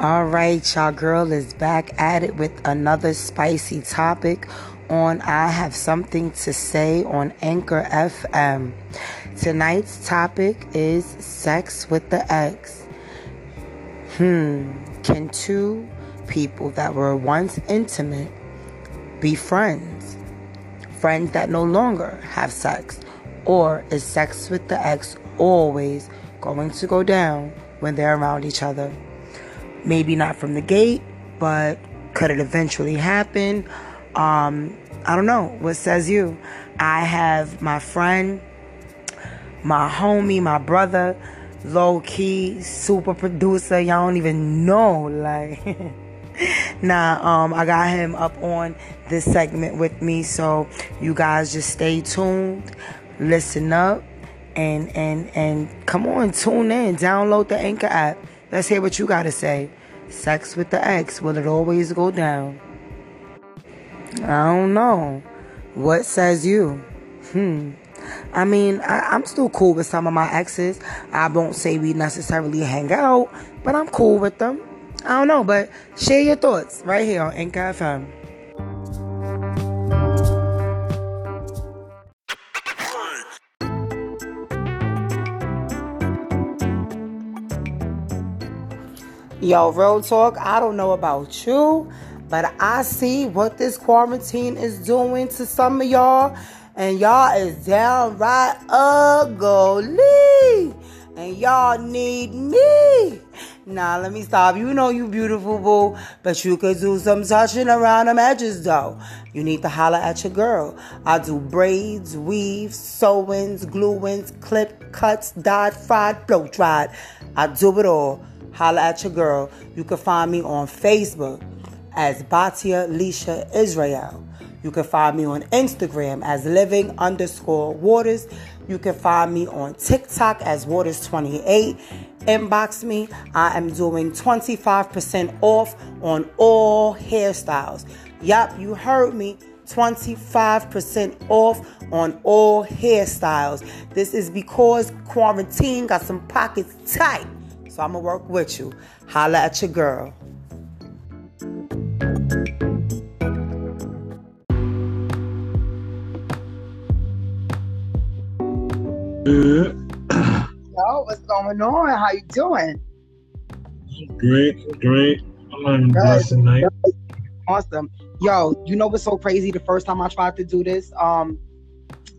All right, y'all girl is back at it with another spicy topic on I Have Something to Say on Anchor FM. Tonight's topic is sex with the ex. Hmm, can two people that were once intimate be friends? Friends that no longer have sex? Or is sex with the ex always going to go down when they're around each other? Maybe not from the gate, but could it eventually happen? Um, I don't know. What says you? I have my friend, my homie, my brother, low key, super producer. Y'all don't even know. Like, nah, um, I got him up on this segment with me. So you guys just stay tuned, listen up, and and and come on, tune in, download the Anchor app. Let's hear what you got to say. Sex with the ex, will it always go down? I don't know. What says you? Hmm. I mean, I, am still cool with some of my exes. I won't say we necessarily hang out, but I'm cool with them. I don't know, but share your thoughts right here on Anchor Yo, real talk, I don't know about you, but I see what this quarantine is doing to some of y'all, and y'all is downright ugly, and y'all need me. Now, let me stop. You know you beautiful, boo, but you could do some touching around them edges, though. You need to holler at your girl. I do braids, weaves, sewings, gluings, clip cuts, dyed, fried, blow dried. I do it all holla at your girl. You can find me on Facebook as Batia Lisha Israel. You can find me on Instagram as living underscore waters. You can find me on TikTok as waters28. Inbox me. I am doing 25% off on all hairstyles. Yup, you heard me. 25% off on all hairstyles. This is because quarantine got some pockets tight. So I'm gonna work with you. Holla at your girl. Yeah. Yo, what's going on? How you doing? Great, great. I'm having a blessed night. Awesome. Yo, you know what's so crazy? The first time I tried to do this, um,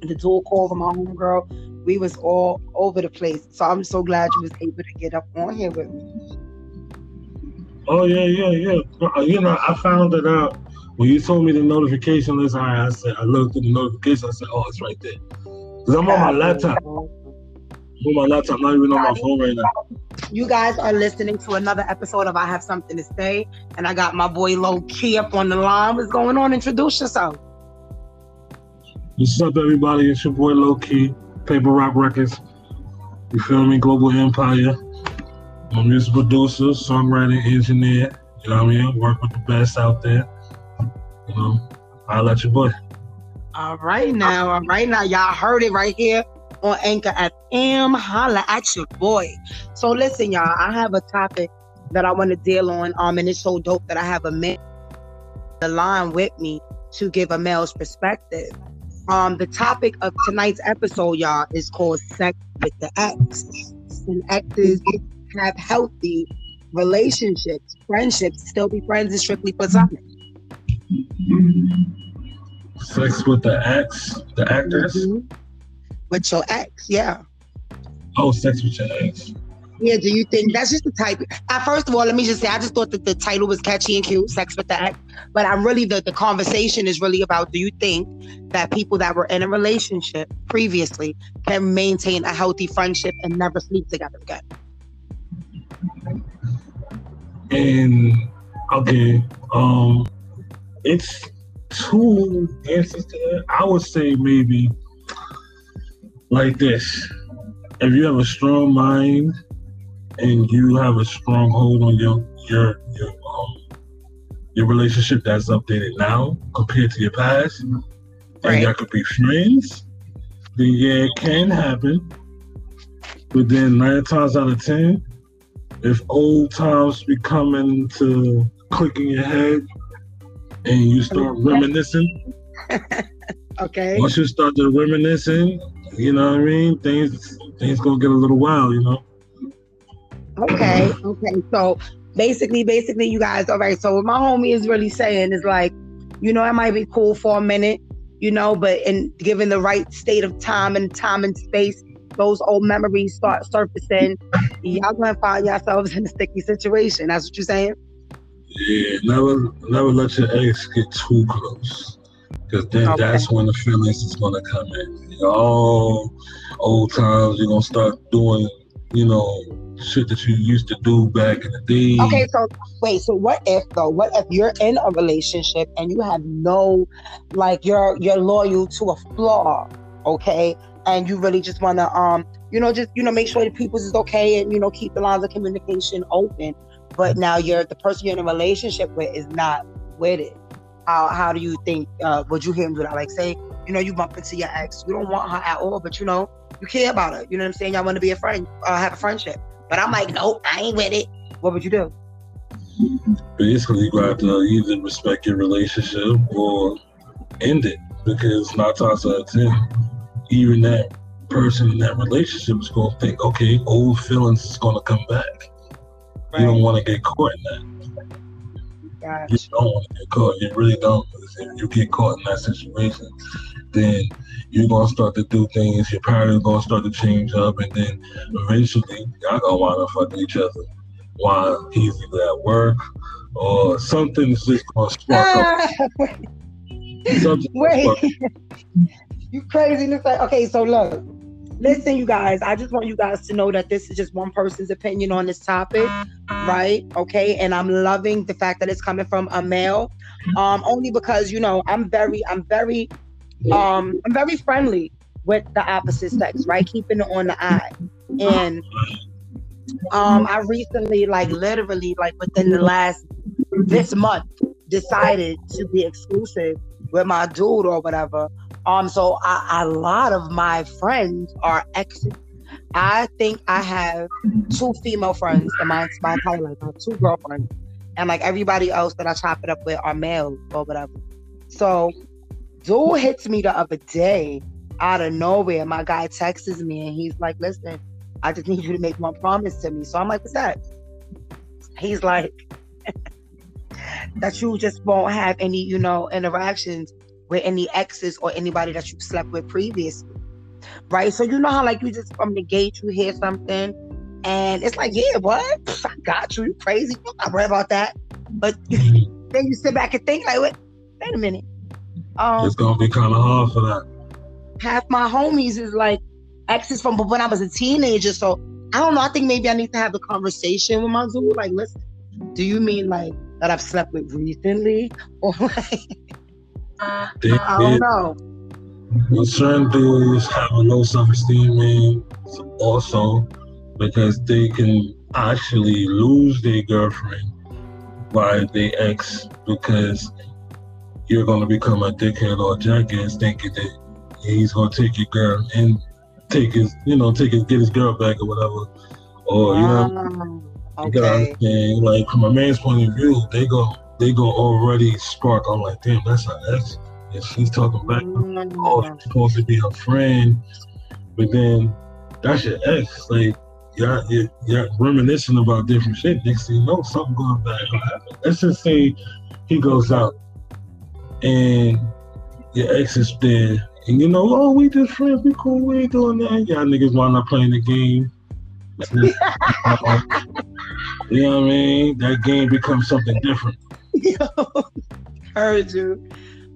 the dual call from my homegirl, we was all over the place. So I'm so glad you was able to get up on here with me. Oh yeah, yeah, yeah. Uh, you know, I found it out when you told me the notification list. I said I looked at the notification. I said, "Oh, it's right there." Cause I'm on my laptop. I'm on my laptop, not even on my phone right now. You guys are listening to another episode of I Have Something to Say, and I got my boy Low Key up on the line. What's going on? Introduce yourself. What's up, everybody? It's your boy Low Key. Paper Rock Records. You feel me? Global Empire. I'm a music producer, songwriter, engineer. You know what I mean? Work with the best out there. You know, I'll let you boy. All right now, all right now, y'all heard it right here on Anchor at M. Holla at your boy. So listen, y'all, I have a topic that I want to deal on. Um, and it's so dope that I have a man the line with me to give a male's perspective. Um, the topic of tonight's episode, y'all, is called Sex with the Ex. And exes have healthy relationships, friendships, still be friends and strictly platonic. Sex with the ex, the actors? Mm-hmm. With your ex, yeah. Oh, sex with your ex. Yeah, do you think that's just the type? Uh, first of all, let me just say, I just thought that the title was catchy and cute, "Sex with the Ex," but I'm really the the conversation is really about: Do you think that people that were in a relationship previously can maintain a healthy friendship and never sleep together again? And okay, um, it's two answers to that. I would say maybe like this: if you have a strong mind and you have a strong hold on your your your um, your relationship that's updated now compared to your past, right. and y'all could be friends, then yeah, it can happen. But then nine times out of ten, if old times be coming to click in your head and you start reminiscing. okay. Once you start to reminiscing, you know what I mean? Things things gonna get a little wild, you know. Okay, okay. So basically, basically, you guys, all right. So what my homie is really saying is like, you know, it might be cool for a minute, you know, but in given the right state of time and time and space, those old memories start surfacing. Y'all gonna find yourselves in a sticky situation. That's what you're saying. Yeah, never never let your ex get too close. Cause then okay. that's when the feelings is gonna come in. You know, all old times you're gonna start doing, you know, shit that you used to do back in the day. Okay, so wait, so what if though? What if you're in a relationship and you have no like you're you're loyal to a flaw, okay? And you really just wanna um, you know, just you know, make sure the people's is okay and you know, keep the lines of communication open but now you're the person you're in a relationship with is not with it. How how do you think uh, would you hear him do that? Like say, you know, you bump into your ex, you don't want her at all, but you know, you care about her. You know what I'm saying? Y'all want to be a friend, uh, have a friendship. But I'm like, nope, I ain't with it. What would you do? Basically, you have to either respect your relationship or end it because nine times out of ten, even that person in that relationship is going to think, okay, old feelings is going to come back. Right. You don't want to get caught in that. Gotcha. You don't want to get caught. You really don't. If you get caught in that situation, then you're gonna start to do things. Your parents gonna start to change up, and then eventually y'all gonna wind up fucking each other while he's either at work or something's just gonna spark up. Wait, you crazy? Like, okay, so look, listen, you guys, I just want you guys to know that this is just one person's opinion on this topic, right? Okay. And I'm loving the fact that it's coming from a male. Um, only because, you know, I'm very, I'm very, um, I'm very friendly with the opposite sex, right? Keeping it on the eye. And um, I recently, like literally, like within the last this month, decided to be exclusive with my dude or whatever. Um, so I, a lot of my friends are exes. I think I have two female friends in my, my entire life. I have two girlfriends, and like everybody else that I chop it up with are male or whatever. So, dude hits me the other day out of nowhere. My guy texts me and he's like, "Listen, I just need you to make one promise to me." So I'm like, "What's that?" He's like, "That you just won't have any, you know, interactions with any exes or anybody that you slept with previously. Right? So you know how like you just from the gate you hear something and it's like, yeah, what? I got you. You crazy. Not worried about that. But then you sit back and think like, wait, wait a minute. Um, it's gonna be kind of hard for that. Half my homies is like exes from when I was a teenager. So I don't know. I think maybe I need to have a conversation with my dude. Like, listen, do you mean like that I've slept with recently, or like they, I don't know. Well, certain dudes have a low self-esteem, man. Also, because they can actually lose their girlfriend by their ex because you're gonna become a dickhead or a jackass thinking that he's gonna take your girl and take his, you know, take his, get his girl back or whatever. Or you know, okay. you gotta understand, like from a man's point of view, they go they go already spark. I'm like, damn, that's her ex. And she's talking back. Mm-hmm. Oh, she's supposed to be her friend. But then that's your ex. Like, y'all, you're, you're reminiscing about different shit. Next thing you know, something going bad Let's just say he goes out and your ex is there. And you know, oh, we just friends, we cool, we ain't doing that. Y'all niggas wind up playing the game. you know what I mean? That game becomes something different. Yo, heard you.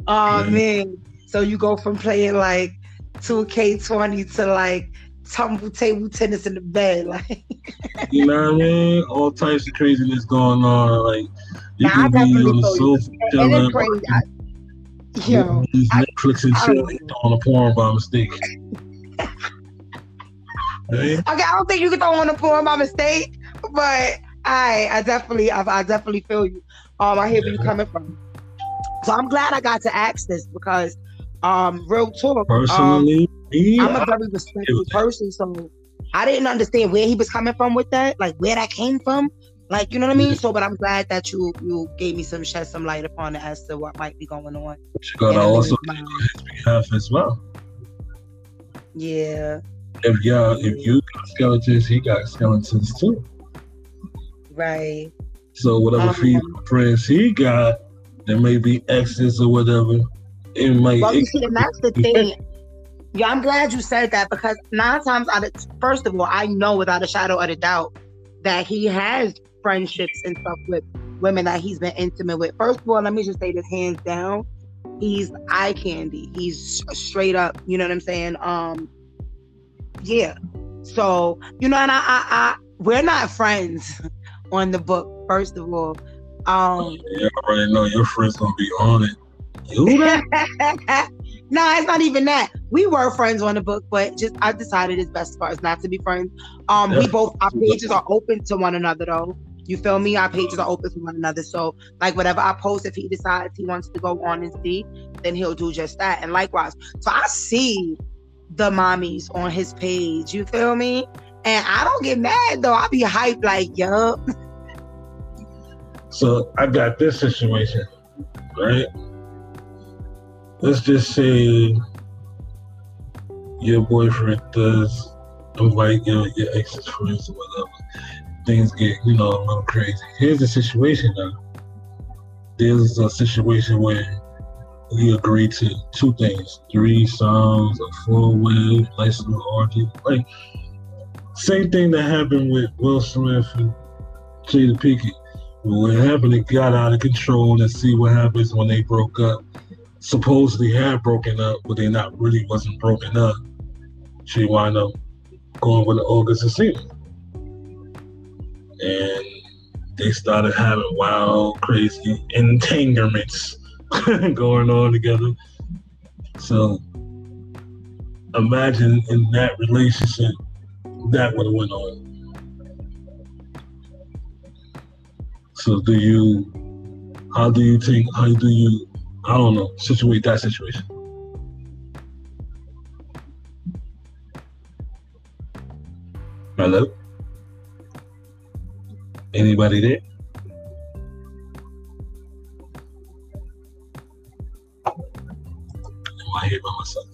Oh yeah. man. So you go from playing like 2K20 to like tumble table tennis in the bed, like you know what I mean? All types of craziness going on. Like you can be on the sofa Yo, Netflix and chill on a porn by mistake. Okay, I don't think you can throw on a porn by mistake, but I I definitely I, I definitely feel you. Um, I hear yeah. where you're coming from. So I'm glad I got to ask this because, um, real talk. Personally, um, I'm a very respectful person, so I didn't understand where he was coming from with that, like where that came from. Like, you know what I mean? So, but I'm glad that you you gave me some shed some light upon it as to what might be going on. You gotta also on his behalf as well. Yeah. If y'all, if you got skeletons, he got skeletons too. Right. So whatever um, friends he got, there may be exes or whatever. It might. Well, you see, and that's the thing. Yeah, I'm glad you said that because nine times out of first of all, I know without a shadow of a doubt that he has friendships and stuff with women that he's been intimate with. First of all, let me just say this hands down. He's eye candy. He's straight up, you know what I'm saying? Um yeah. So, you know, and I I, I we're not friends on the book, first of all. Um yeah, I already know your friend's gonna be on it. You no, it's not even that. We were friends on the book, but just I decided it's best for us not to be friends. Um, yeah. we both our pages are open to one another though. You feel me? Our pages are open to one another. So, like, whatever I post, if he decides he wants to go on and see, then he'll do just that. And likewise, so I see the mommies on his page. You feel me? And I don't get mad though. I be hyped like, yup. So I got this situation, right? Let's just say your boyfriend does invite your, your ex's friends or whatever things get, you know, a little crazy. Here's the situation now. There's a situation where we agreed to two things: three songs, a four-way, nice little orgy. Like same thing that happened with Will Smith and Jada Pinkett. What happened? It got out of control. Let's see what happens when they broke up. Supposedly had broken up, but they not really wasn't broken up. She wound up going with the August Alsina and they started having wild, crazy entanglements going on together. So imagine in that relationship that would have went on. So do you how do you think how do you I don't know, situate that situation? Hello? Anybody there? Am I here by myself?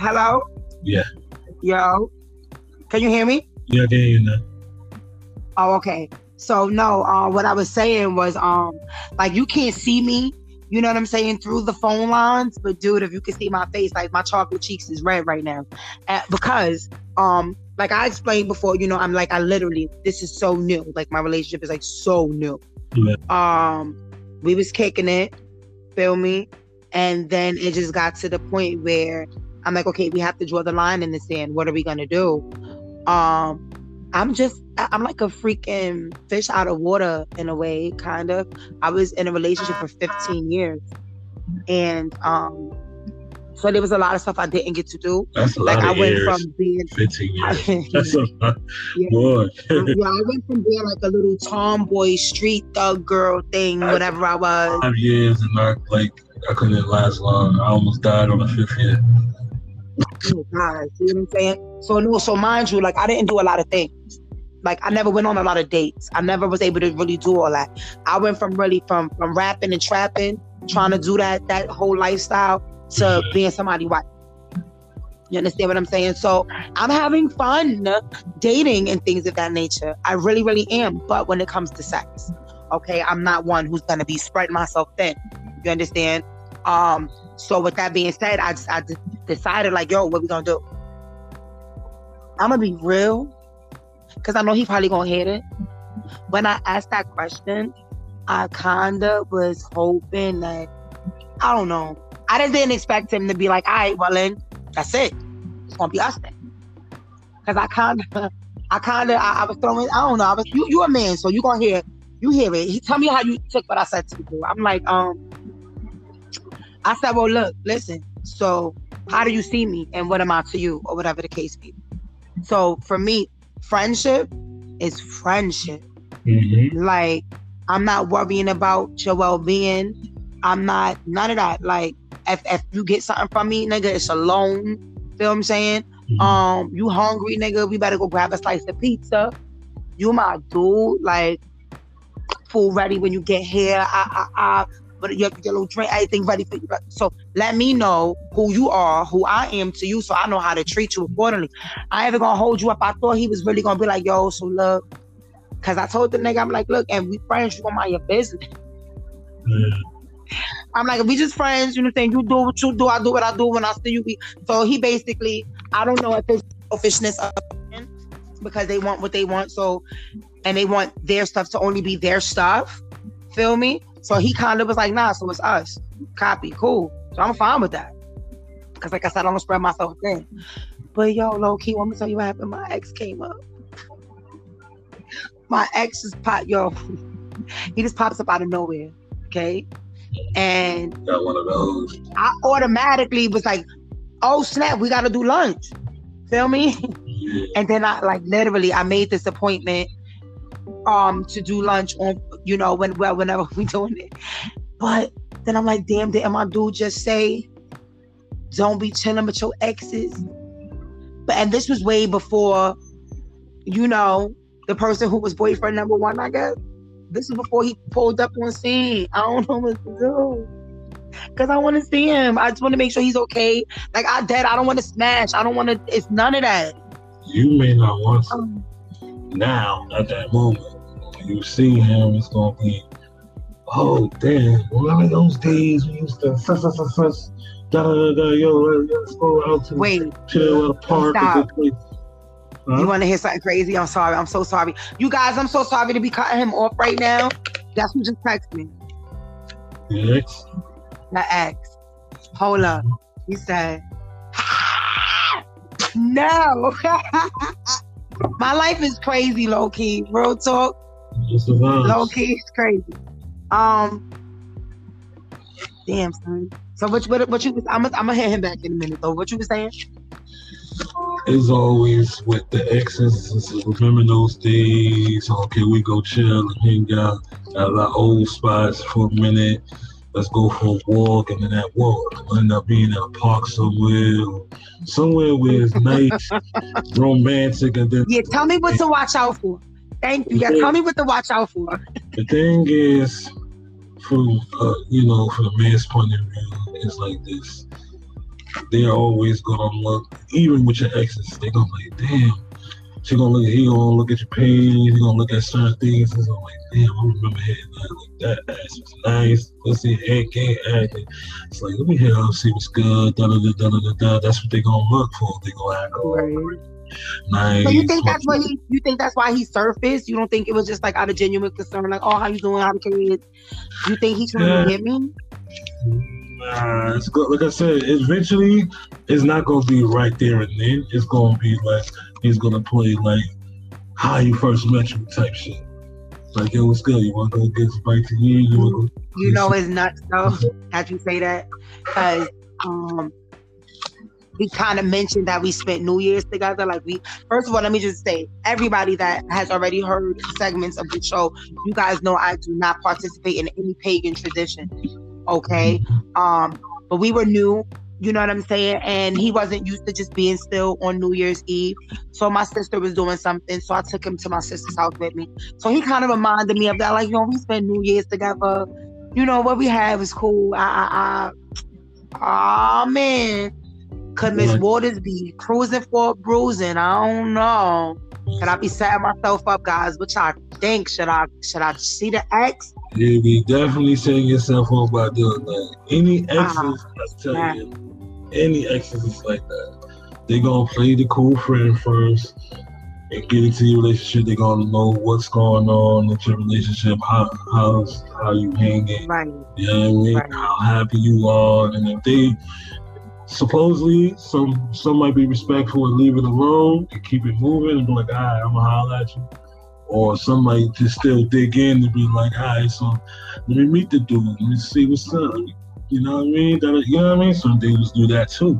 Hello? Yeah. Yo. Can you hear me? Yeah, I can hear you now. Oh, okay. So no, uh, what I was saying was um like you can't see me, you know what I'm saying, through the phone lines, but dude, if you can see my face, like my chocolate cheeks is red right now. Uh, because um like I explained before, you know, I'm like I literally this is so new. Like my relationship is like so new. Yeah. Um, we was kicking it, feel me, and then it just got to the point where I'm like, okay, we have to draw the line in the sand. What are we gonna do? Um, I'm just I'm like a freaking fish out of water in a way, kind of. I was in a relationship for 15 years, and um, so there was a lot of stuff I didn't get to do. That's a like lot I went years. from being 15 years. That's a lot. Yeah. Boy. yeah, I went from being like a little tomboy street thug girl thing, whatever I was. Five years and I like I couldn't last long. I almost died on the fifth year. oh God, see what I'm saying? So no, so mind you, like I didn't do a lot of things. Like I never went on a lot of dates. I never was able to really do all that. I went from really from from rapping and trapping, trying to do that that whole lifestyle to being somebody white. You understand what I'm saying? So I'm having fun dating and things of that nature. I really, really am. But when it comes to sex, okay, I'm not one who's gonna be spreading myself thin. You understand? Um, so with that being said, I, just, I decided like, yo, what we gonna do? I'm gonna be real, cause I know he probably gonna hate it. When I asked that question, I kinda was hoping that I don't know I just didn't expect him to be like, all right, well then that's it. It's gonna be us then. Cause I kinda I kinda I, I, was throwing I don't know, I was you you a man, so you gonna hear you hear it. He, tell me how you took what I said to you. I'm like, um I said, Well look, listen, so how do you see me and what am I to you, or whatever the case be. So for me, friendship is friendship. Mm-hmm. Like I'm not worrying about your well being. I'm not none of that. Like if, if you get something from me, nigga, it's a loan. Feel what I'm saying? Mm-hmm. Um, you hungry, nigga? We better go grab a slice of pizza. You my dude, like food ready when you get here. I, I, I, but your little drink, everything ready for you. So let me know who you are, who I am to you, so I know how to treat you accordingly. I ain't ever gonna hold you up. I thought he was really gonna be like, yo, so look, cause I told the nigga, I'm like, look, and we friends, you want my your business. Yeah. I'm like, we just friends, you know what I'm saying? You do what you do, I do what I do when I see you. So he basically, I don't know if it's selfishness because they want what they want. So, and they want their stuff to only be their stuff. Feel me? So he kind of was like, nah, so it's us. Copy, cool. So I'm fine with that. Cause like I said, I don't spread myself thin. But yo, low key, want me to tell you what happened? My ex came up. My ex is pop, yo. he just pops up out of nowhere. Okay. And got one of those. I automatically was like, oh snap, we gotta do lunch. Feel me? Yeah. And then I like literally I made this appointment um to do lunch on you know when well whenever we doing it. But then I'm like, damn, did my dude just say don't be chilling with your exes? But and this was way before, you know, the person who was boyfriend number one, I guess. This is before he pulled up on scene. I don't know what to do. Cause I want to see him. I just want to make sure he's okay. Like I dead. I don't want to smash. I don't want to. It's none of that. You may not want to. Um, now, at that moment, when you see him, it's gonna be, oh damn! Remember those days we used to fuss, fuss, fuss, fuss, da da da Yo, let's go out to Wait, chill at a park. Stop. Huh? You want to hear something crazy? I'm sorry. I'm so sorry. You guys, I'm so sorry to be cutting him off right now. That's who just texted me. Ex? The ex. Hold up. He said, no. My life is crazy, low key. Real talk. Low key, it's crazy. Um, damn son. So what? What? What you? I'm. I'm gonna hit him back in a minute though. What you was saying? Is always with the exes. Remember those days? Okay, we go chill and hang out at our old spots for a minute. Let's go for a walk, and then that walk will end up being at a park somewhere, somewhere where it's nice, romantic, and then yeah. Tell me what to watch out for. Thank you. Yeah, tell me what to watch out for. The thing is, from uh, you know, from the man's point of view, it's like this they're always gonna look, even with your exes, they're gonna be like, damn, she gonna look, at, he gonna look at your page, he gonna look at certain things, and I'm like, damn, I remember hitting that, like that ass was nice, let's see, head can't act. It's like, let me hear her, see what's good, da da da da da da. That's what they gonna look for. They gonna act right. Nice. So you think that's what he? You think that's why he surfaced? You don't think it was just like out of genuine concern, like, oh, how you doing? The kids? You think he's trying yeah. to get me? Nah, it's good. Like I said, eventually it's not gonna be right there and then. It's gonna be like he's gonna play like how you first met you type shit. Like, yo, what's good? You wanna go get some bite to eat? You wanna go You know it's nuts though, How'd you say that. Cause um we kind of mentioned that we spent New Year's together. Like we, first of all, let me just say, everybody that has already heard segments of the show, you guys know I do not participate in any pagan tradition okay? Um but we were new you know what i'm saying? And he wasn't used to just being still on new year's eve. So my sister was doing something so i took him to my sister's house with me. So he kind of reminded me of that like you know we spent new year's together. You know what we had was cool. I i, I oh man. Could miss waters be cruising for bruising? I don't know. Could i be setting myself up guys? What y'all think? Should i should i see the ex you be definitely setting yourself up by doing that. Any exes, uh-huh. I tell you, any exes is like that. They gonna play the cool friend first and get into your relationship. They gonna know what's going on in your relationship, how how's how you hanging, right? You know what I mean? Right. How happy you are, and if they supposedly some some might be respectful and leave it alone and keep it moving and be like, all right, I'm gonna holler at you or somebody to still dig in to be like, all right, so let me meet the dude, let me see what's up. You know what I mean? That, you know what I mean? Some dudes do that too.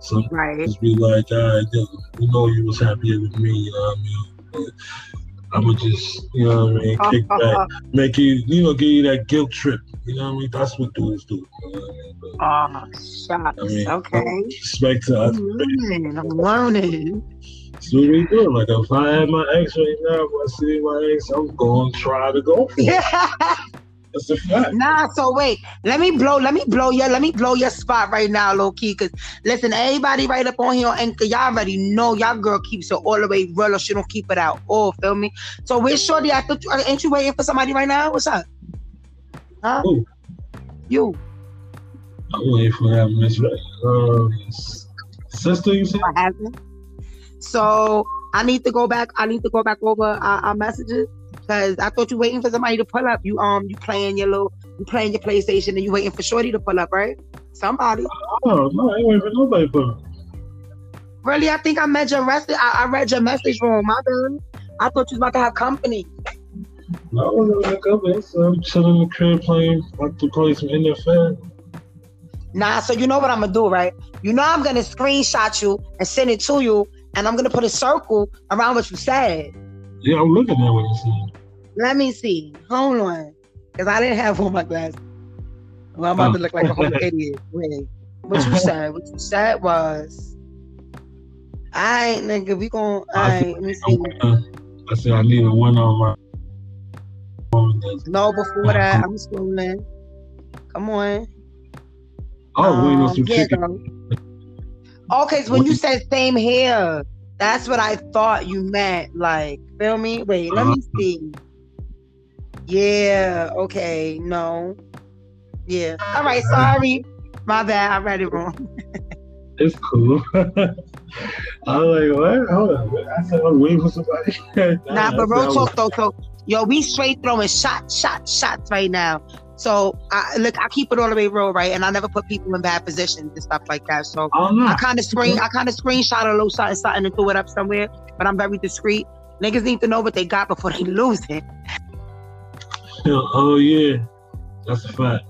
So right. just be like, all right, we know you was happier with me, you know what I mean? I'm gonna just, you know what I mean, kick back, make you, you know, give you that guilt trip. You know what I mean? That's what dudes do. Ah, oh, shots. I mean, okay. Respect to us. I'm learning. I'm learning. What we do. Like if I had my ex right now, if I see my ex, I'm going to try to go for it. That's a fact. Nah, so wait. Let me blow, let me blow your let me blow your spot right now, low key. Cause listen, everybody right up on here on Anchor, y'all already know y'all girl keeps it all the way real or she don't keep it out. Oh, feel me? So where's Shorty? I thought you ain't you waiting for somebody right now? What's up? Huh? Who? You. I'm waiting for that Miss uh, sister, you said? What happened? So I need to go back. I need to go back over our, our messages Cause I thought you waiting for somebody to pull up. You um you playing your little you playing your PlayStation and you waiting for Shorty to pull up, right? Somebody. Oh no, I ain't waiting for nobody pull up. Really, I think I met your rest. I, I read your message wrong. My bad. I thought you was about to have company. No, I wasn't company. So I'm chilling in the crib playing. Like to play some NFL. Nah, so you know what I'm gonna do, right? You know I'm gonna screenshot you and send it to you, and I'm gonna put a circle around what you said. Yeah, I'm looking at what you said. Let me see. Hold on. Because I didn't have on my glasses. Well, I'm about oh. to look like a whole idiot. Wait. What you said? What you said was, I ain't nigga, we gon' I let me see. I said I need a one on my No, before that, I'm scrolling. Come on. Oh, um, wait, no, some chicken. Okay, so when you said same here, that's what I thought you meant. Like, feel me? Wait, let me uh-huh. see. Yeah, okay, no. Yeah. All right, sorry. My bad. I read it wrong. it's cool. I was like, what? Hold on. I said I'm waiting for somebody. nah, nah but real talk though. So, yo, we straight throwing shots, shots, shots right now. So I look, I keep it all the way real, right? And I never put people in bad positions and stuff like that. So I kind of screen, I kind of screenshot a little something, something and threw it up somewhere. But I'm very discreet. Niggas need to know what they got before they lose it. Oh yeah, that's a fact.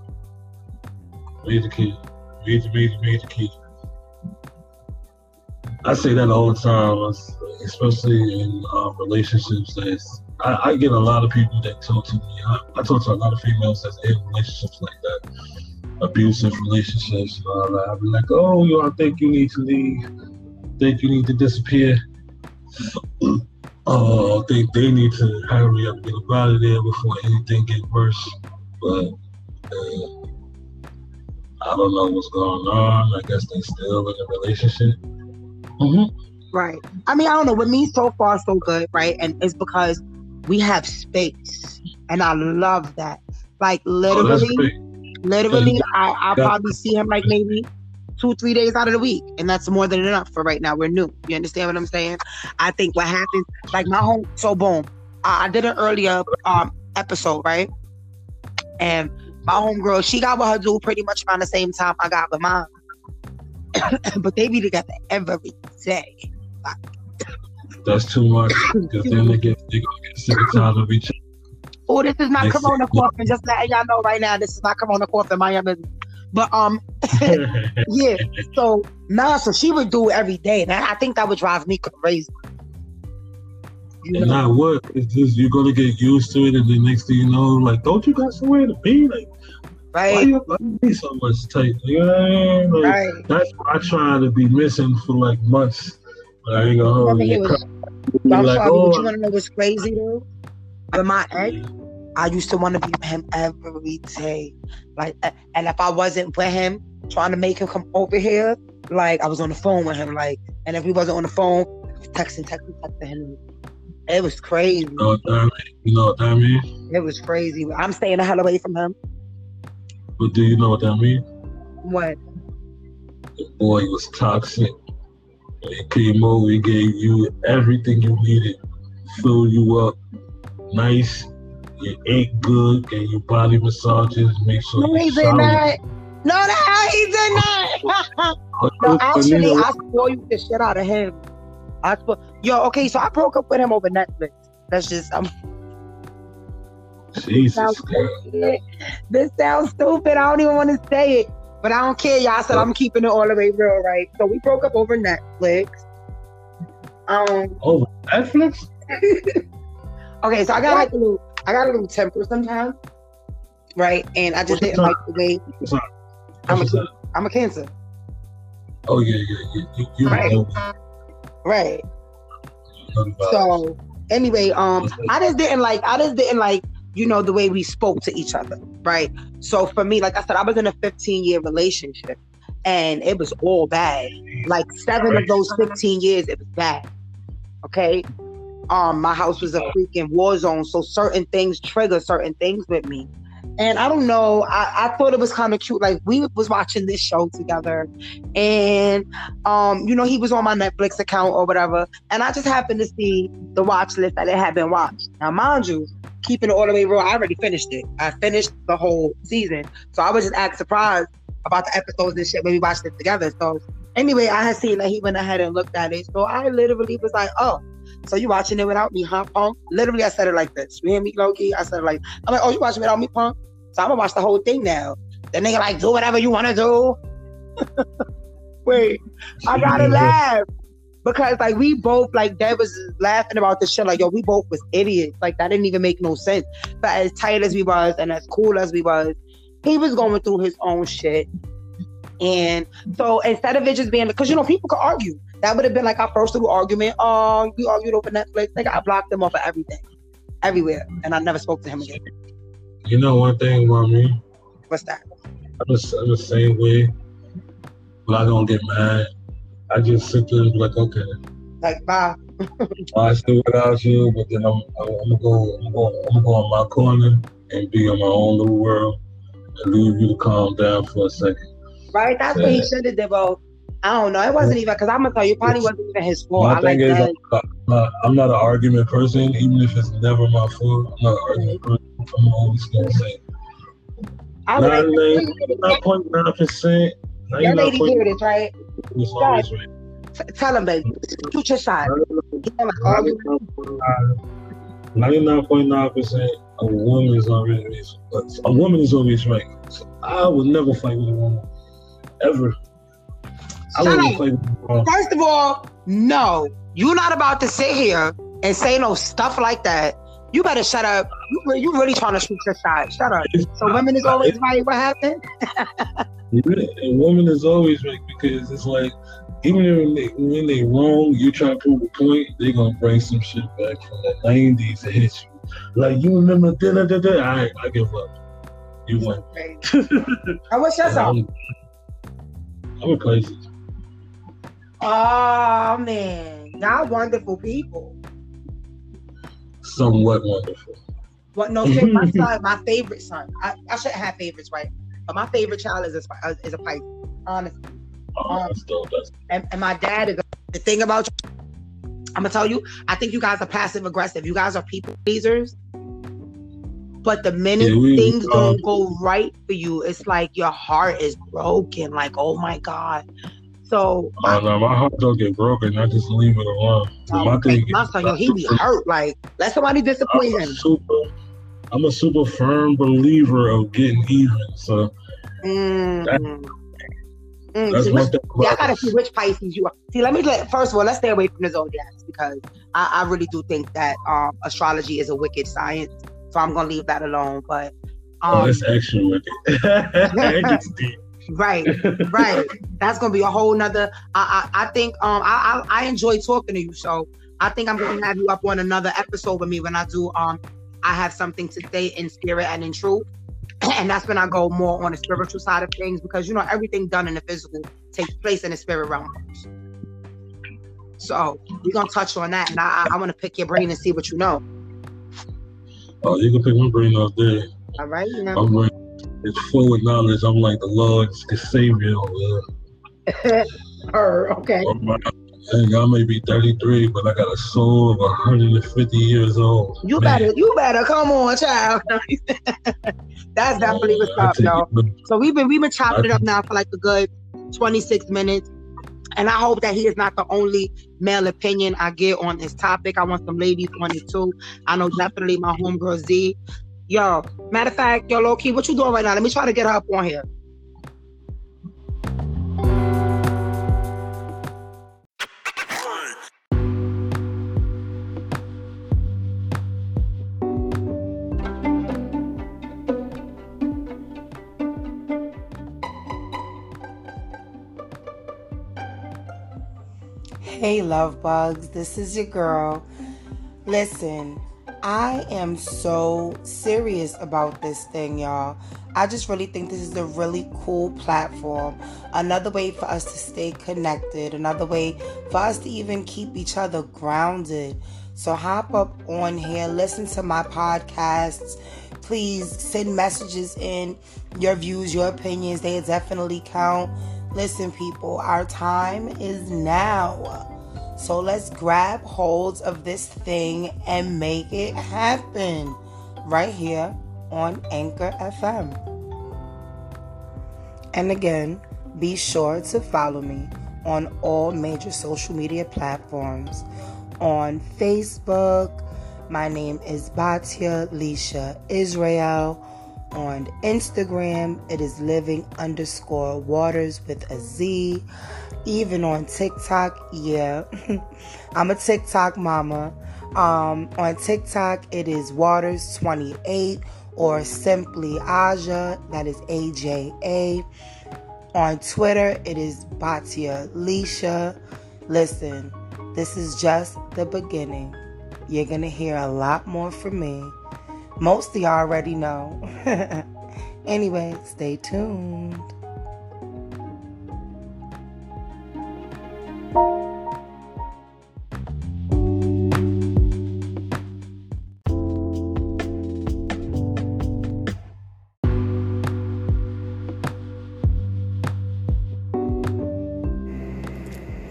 Major key, major, major, major key. I say that all the time, especially in uh, relationships. That's I, I, get a lot of people that talk to me. I, I, talk to a lot of females that's in relationships like that, abusive relationships. Uh, I'll be like, oh, yo, I think you need to leave. I think you need to disappear. uh, I think they need to hurry up, and get out of there before anything gets worse. But uh, I don't know what's going on. I guess they still in a relationship. Mm-hmm. Right. I mean, I don't know. With me, so far, so good, right? And it's because we have space, and I love that. Like oh, literally, oh, literally, I I probably see him like maybe two three days out of the week, and that's more than enough for right now. We're new. You understand what I'm saying? I think what happens, like my home. So boom, I, I did an earlier um episode, right? And my homegirl, she got with her dude pretty much around the same time I got with mine. but they be together every day. Like, that's too much. Because then they get they gonna get sick and tired of each other. Oh, this is not Corona coughing. Just letting y'all know right now, this is not Corona coughing. Miami. But um, yeah. So nah, so she would do it every day, and I think that would drive me crazy. You and know? I would. It's just you're gonna get used to it, and the next thing you know, like, don't you got somewhere to be? Like, right? Why you be so much tight? You know what I mean? Like, right. That's why I try to be missing for like months. Like, I ain't gonna hold you. I'm like, sorry, oh. but you want to know what's crazy though? With my ex, I used to want to be with him every day. Like, and if I wasn't with him, trying to make him come over here, like I was on the phone with him. Like, and if we wasn't on the phone, texting, texting, texting him. It was crazy. You know what that mean? You know what mean? It was crazy. I'm staying the hell away from him. But do you know what that mean? What? The boy was toxic. He came over, he gave you everything you needed, fill you up, nice. You ate good, gave you body massages, make sure no, he did not. No, no, he did not. no, actually, I spoiled the shit out of him. I spo- Yo, okay, so I broke up with him over Netflix. That's just um. Jesus. This sounds stupid. I don't even want to say it. But I don't care, y'all. Said I'm keeping it all the way real, right? So we broke up over Netflix. Um over Netflix? okay, so I got like a little I got a little temper sometimes. right? And I just What's didn't like the way What's up? I'm a, up? I'm a cancer, Oh yeah, yeah, yeah. You, you Right. know right? nothing about it. So anyway, um, I just didn't like. I just didn't like. You know the way we spoke to each other, right? So for me, like I said, I was in a 15 year relationship, and it was all bad. Like seven of those 15 years, it was bad. Okay. Um, my house was a freaking war zone, so certain things trigger certain things with me. And I don't know, I, I thought it was kind of cute. Like we was watching this show together, and um, you know, he was on my Netflix account or whatever, and I just happened to see the watch list that it had been watched. Now, mind you, keeping it all the way real, I already finished it. I finished the whole season, so I was just act surprised about the episodes and shit when we watched it together. So anyway, I had seen that he went ahead and looked at it, so I literally was like, oh. So you watching it without me, huh, punk? Literally, I said it like this. You hear me, Loki? I said it like, I'm like, oh, you watching it without me, punk? So I'm gonna watch the whole thing now. The nigga like, do whatever you wanna do. Wait, I gotta laugh because like we both like that was laughing about this shit. Like yo, we both was idiots. Like that didn't even make no sense. But as tight as we was and as cool as we was, he was going through his own shit. And so instead of it just being because you know people could argue. That would have been like our first little argument. Oh, we argued over Netflix. Like I blocked him off of everything, everywhere, and I never spoke to him again. You know one thing about me? What's that? I'm the, I'm the same way, but I don't get mad. I just sit there and be like, okay, Like bye. I still without you, but then I'm, I'm, I'm gonna go, I'm gonna, I'm go in my corner and be in my own little world and leave you to calm down for a second. Right? That's what he should have did. I don't know. It wasn't even because I'm gonna tell you, probably wasn't even his fault. my I like thing is, that. I'm not, I'm not an argument person, even if it's never my fault. I'm not an argument person. I'm always gonna say I like nine that. nine point nine percent. Your lady hear this, right? Is always right. T- tell him, baby. Shoot your shot. He don't like argue. Ninety-nine point nine percent of a woman is always a woman is always right. So I would never fight with a woman ever. I wouldn't fight with a woman. First of all, no. You're not about to sit here and say no stuff like that. You better shut up. You, re- you really trying to shoot your shot. Shut up. So women is always right. What happened? A woman is always right because it's like even when they, when they wrong, you try to prove a point, they gonna bring some shit back from the nineties to hit you. Like you remember da da da da. All right, I give up. You win. I wish that's all. I'm a crazy. Oh man, y'all wonderful people. Somewhat wonderful. What? No, my son, my favorite son. I, I shouldn't have favorites, right? But my favorite child is a uh, is a Pisces, honestly. Oh. That's And, and my dad is. The thing about I'm gonna tell you, I think you guys are passive aggressive. You guys are people pleasers. But the minute Yeah, things um, don't go right for you, it's like your heart is broken. Like, oh my god. So Oh, no, my heart don't get broken. I just leave it alone. Oh, my okay. thing My son, yo, he be hurt. Like, let somebody I'm disappoint a him. super, I'm a super firm believer of getting even. So Mm. Mm, that's see, which, thing I gotta see which Pisces you are. See, let me let first of all, let's stay away from the zodiacs because I, I really do think that um astrology is a wicked science. So I'm gonna leave that alone. But Oh, um, that's extra wicked. it gets deep. Right, right. That's gonna be a whole nother. I I, I think um I, I I enjoy talking to you, so I think I'm gonna have you up on another episode with me when I do um I have something to say in spirit and in truth. And that's when I go more on the spiritual side of things because you know everything done in the physical takes place in the spirit realm. So we're gonna touch on that, and I I want to pick your brain and see what you know. Oh, you can pick my brain all day. All right, you know. Is full with knowledge. I'm like the Lord's savior. Uh, Her, okay. Dang, I may be 33, but I got a soul of 150 years old. You Man, better, you better come on, child. That's definitely what's up, y'all. So we've been we've been chopping it up now for like a good 26 minutes. And I hope that he is not the only male opinion I get on this topic. I want some ladies on it too. I know definitely my homegirl Z. Yo, matter of fact, yo, low key, what you doing right now? Let me try to get her up on here. Hey, love bugs, this is your girl. Listen, I am so serious about this thing, y'all. I just really think this is a really cool platform. Another way for us to stay connected, another way for us to even keep each other grounded. So hop up on here, listen to my podcasts. Please send messages in your views, your opinions. They definitely count. Listen, people, our time is now. So let's grab holds of this thing and make it happen right here on Anchor FM. And again, be sure to follow me on all major social media platforms. On Facebook, my name is Batyah Lisha Israel. On Instagram, it is living underscore waters with a Z even on TikTok. Yeah, I'm a TikTok mama. Um, on TikTok, it is Waters28 or simply Aja, that is A J A. On Twitter, it is Batyah Lisha. Listen, this is just the beginning. You're gonna hear a lot more from me. Most of you already know. anyway, stay tuned.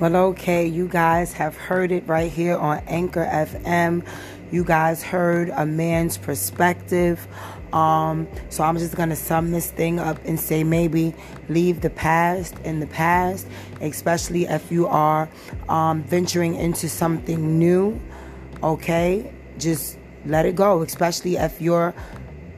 Well, okay, you guys have heard it right here on Anchor FM. You guys heard a man's perspective. Um, so I'm just gonna sum this thing up and say maybe leave the past in the past, especially if you are um, venturing into something new. Okay, just let it go, especially if your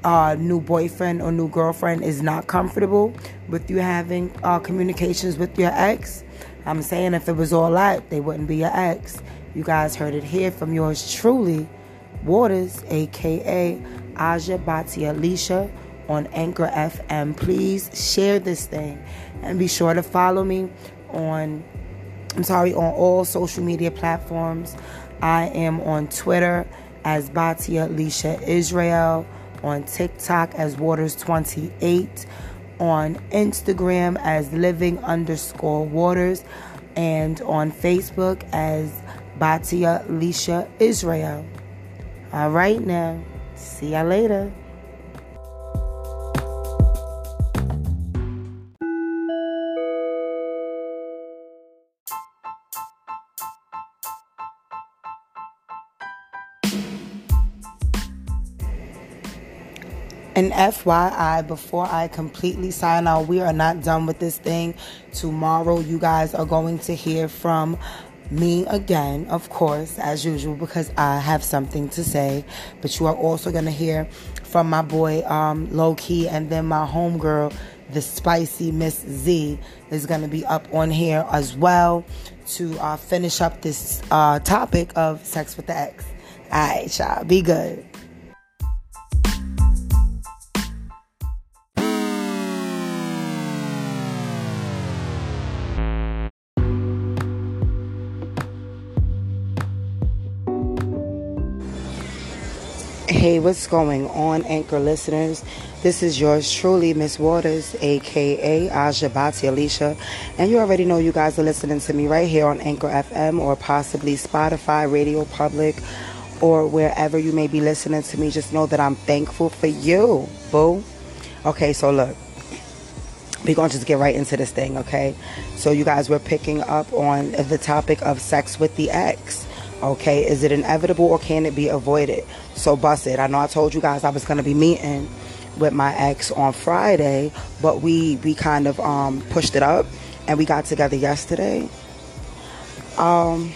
uh, new boyfriend or new girlfriend is not comfortable with you having uh, communications with your ex. I'm saying if it was all that, they wouldn't be your ex. You guys heard it here from yours truly, Waters, aka Aja Bati Alicia on Anchor FM. Please share this thing and be sure to follow me on I'm sorry, on all social media platforms. I am on Twitter as Batyah Alicia Israel, on TikTok as Waters28 on Instagram as living underscore waters and on Facebook as Batyah Lisha Israel. All right now. See ya later. And FYI, before I completely sign out, we are not done with this thing. Tomorrow, you guys are going to hear from me again, of course, as usual, because I have something to say. But you are also going to hear from my boy um, Low Key and then my homegirl, the spicy Miss Z, is going to be up on here as well to uh, finish up this uh, topic of sex with the ex. All right, y'all, be good. Hey, what's going on, Anchor listeners? This is yours truly, Miss Waters, aka Aja Bati Alicia. And you already know you guys are listening to me right here on Anchor FM or possibly Spotify, Radio Public, or wherever you may be listening to me. Just know that I'm thankful for you, boo. Okay, so look, we're going to just get right into this thing, okay? So, you guys were picking up on the topic of sex with the ex. Okay, is it inevitable or can it be avoided? So bust it. I know I told you guys I was gonna be meeting with my ex on Friday, but we we kind of um, pushed it up and we got together yesterday. Um,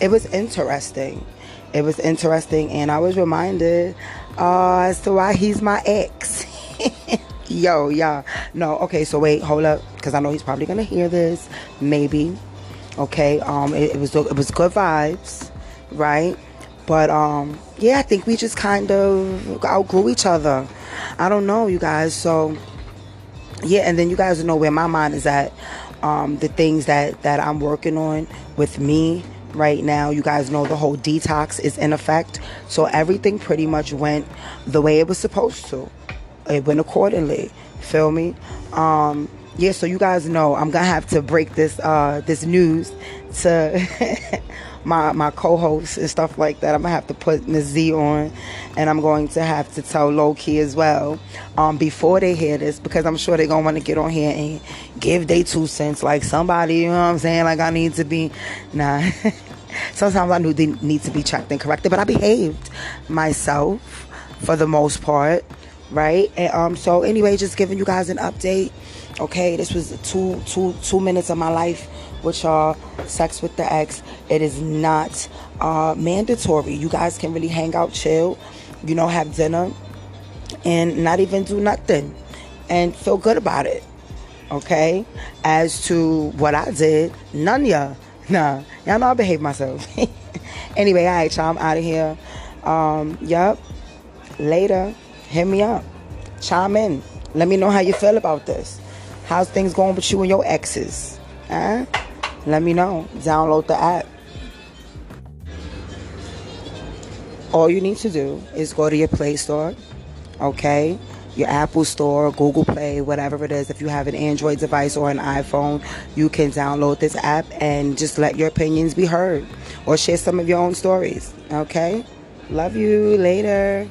it was interesting. It was interesting, and I was reminded uh, as to why he's my ex. Yo, yeah. No, okay, so wait, hold up, because I know he's probably gonna hear this. Maybe. Okay, um, it, it was it was good vibes, right? But um, yeah, I think we just kind of outgrew each other. I don't know, you guys. So yeah, and then you guys know where my mind is at um, the things that that I'm working on with me right now. You guys know the whole detox is in effect, so everything pretty much went the way it was supposed to. It went accordingly. Feel me? Um, yeah, so you guys know I'm gonna have to break this uh, this news to my my co-hosts and stuff like that. I'm gonna have to put Z on, and I'm going to have to tell Loki as well um, before they hear this because I'm sure they're gonna want to get on here and give their two cents like somebody. You know what I'm saying? Like I need to be nah. Sometimes I knew they need to be checked and corrected, but I behaved myself for the most part, right? And um, so anyway, just giving you guys an update. Okay, this was two two two minutes of my life with y'all. Sex with the ex. It is not uh, mandatory. You guys can really hang out, chill, you know, have dinner, and not even do nothing, and feel good about it. Okay. As to what I did, none y'all. Nah, y'all know I behave myself. anyway, all right, y'all. I'm out of here. Um, yup. Later. Hit me up. Chime in. Let me know how you feel about this. How's things going with you and your exes? Huh? Let me know. Download the app. All you need to do is go to your Play Store, okay? Your Apple Store, Google Play, whatever it is. If you have an Android device or an iPhone, you can download this app and just let your opinions be heard or share some of your own stories, okay? Love you. Later.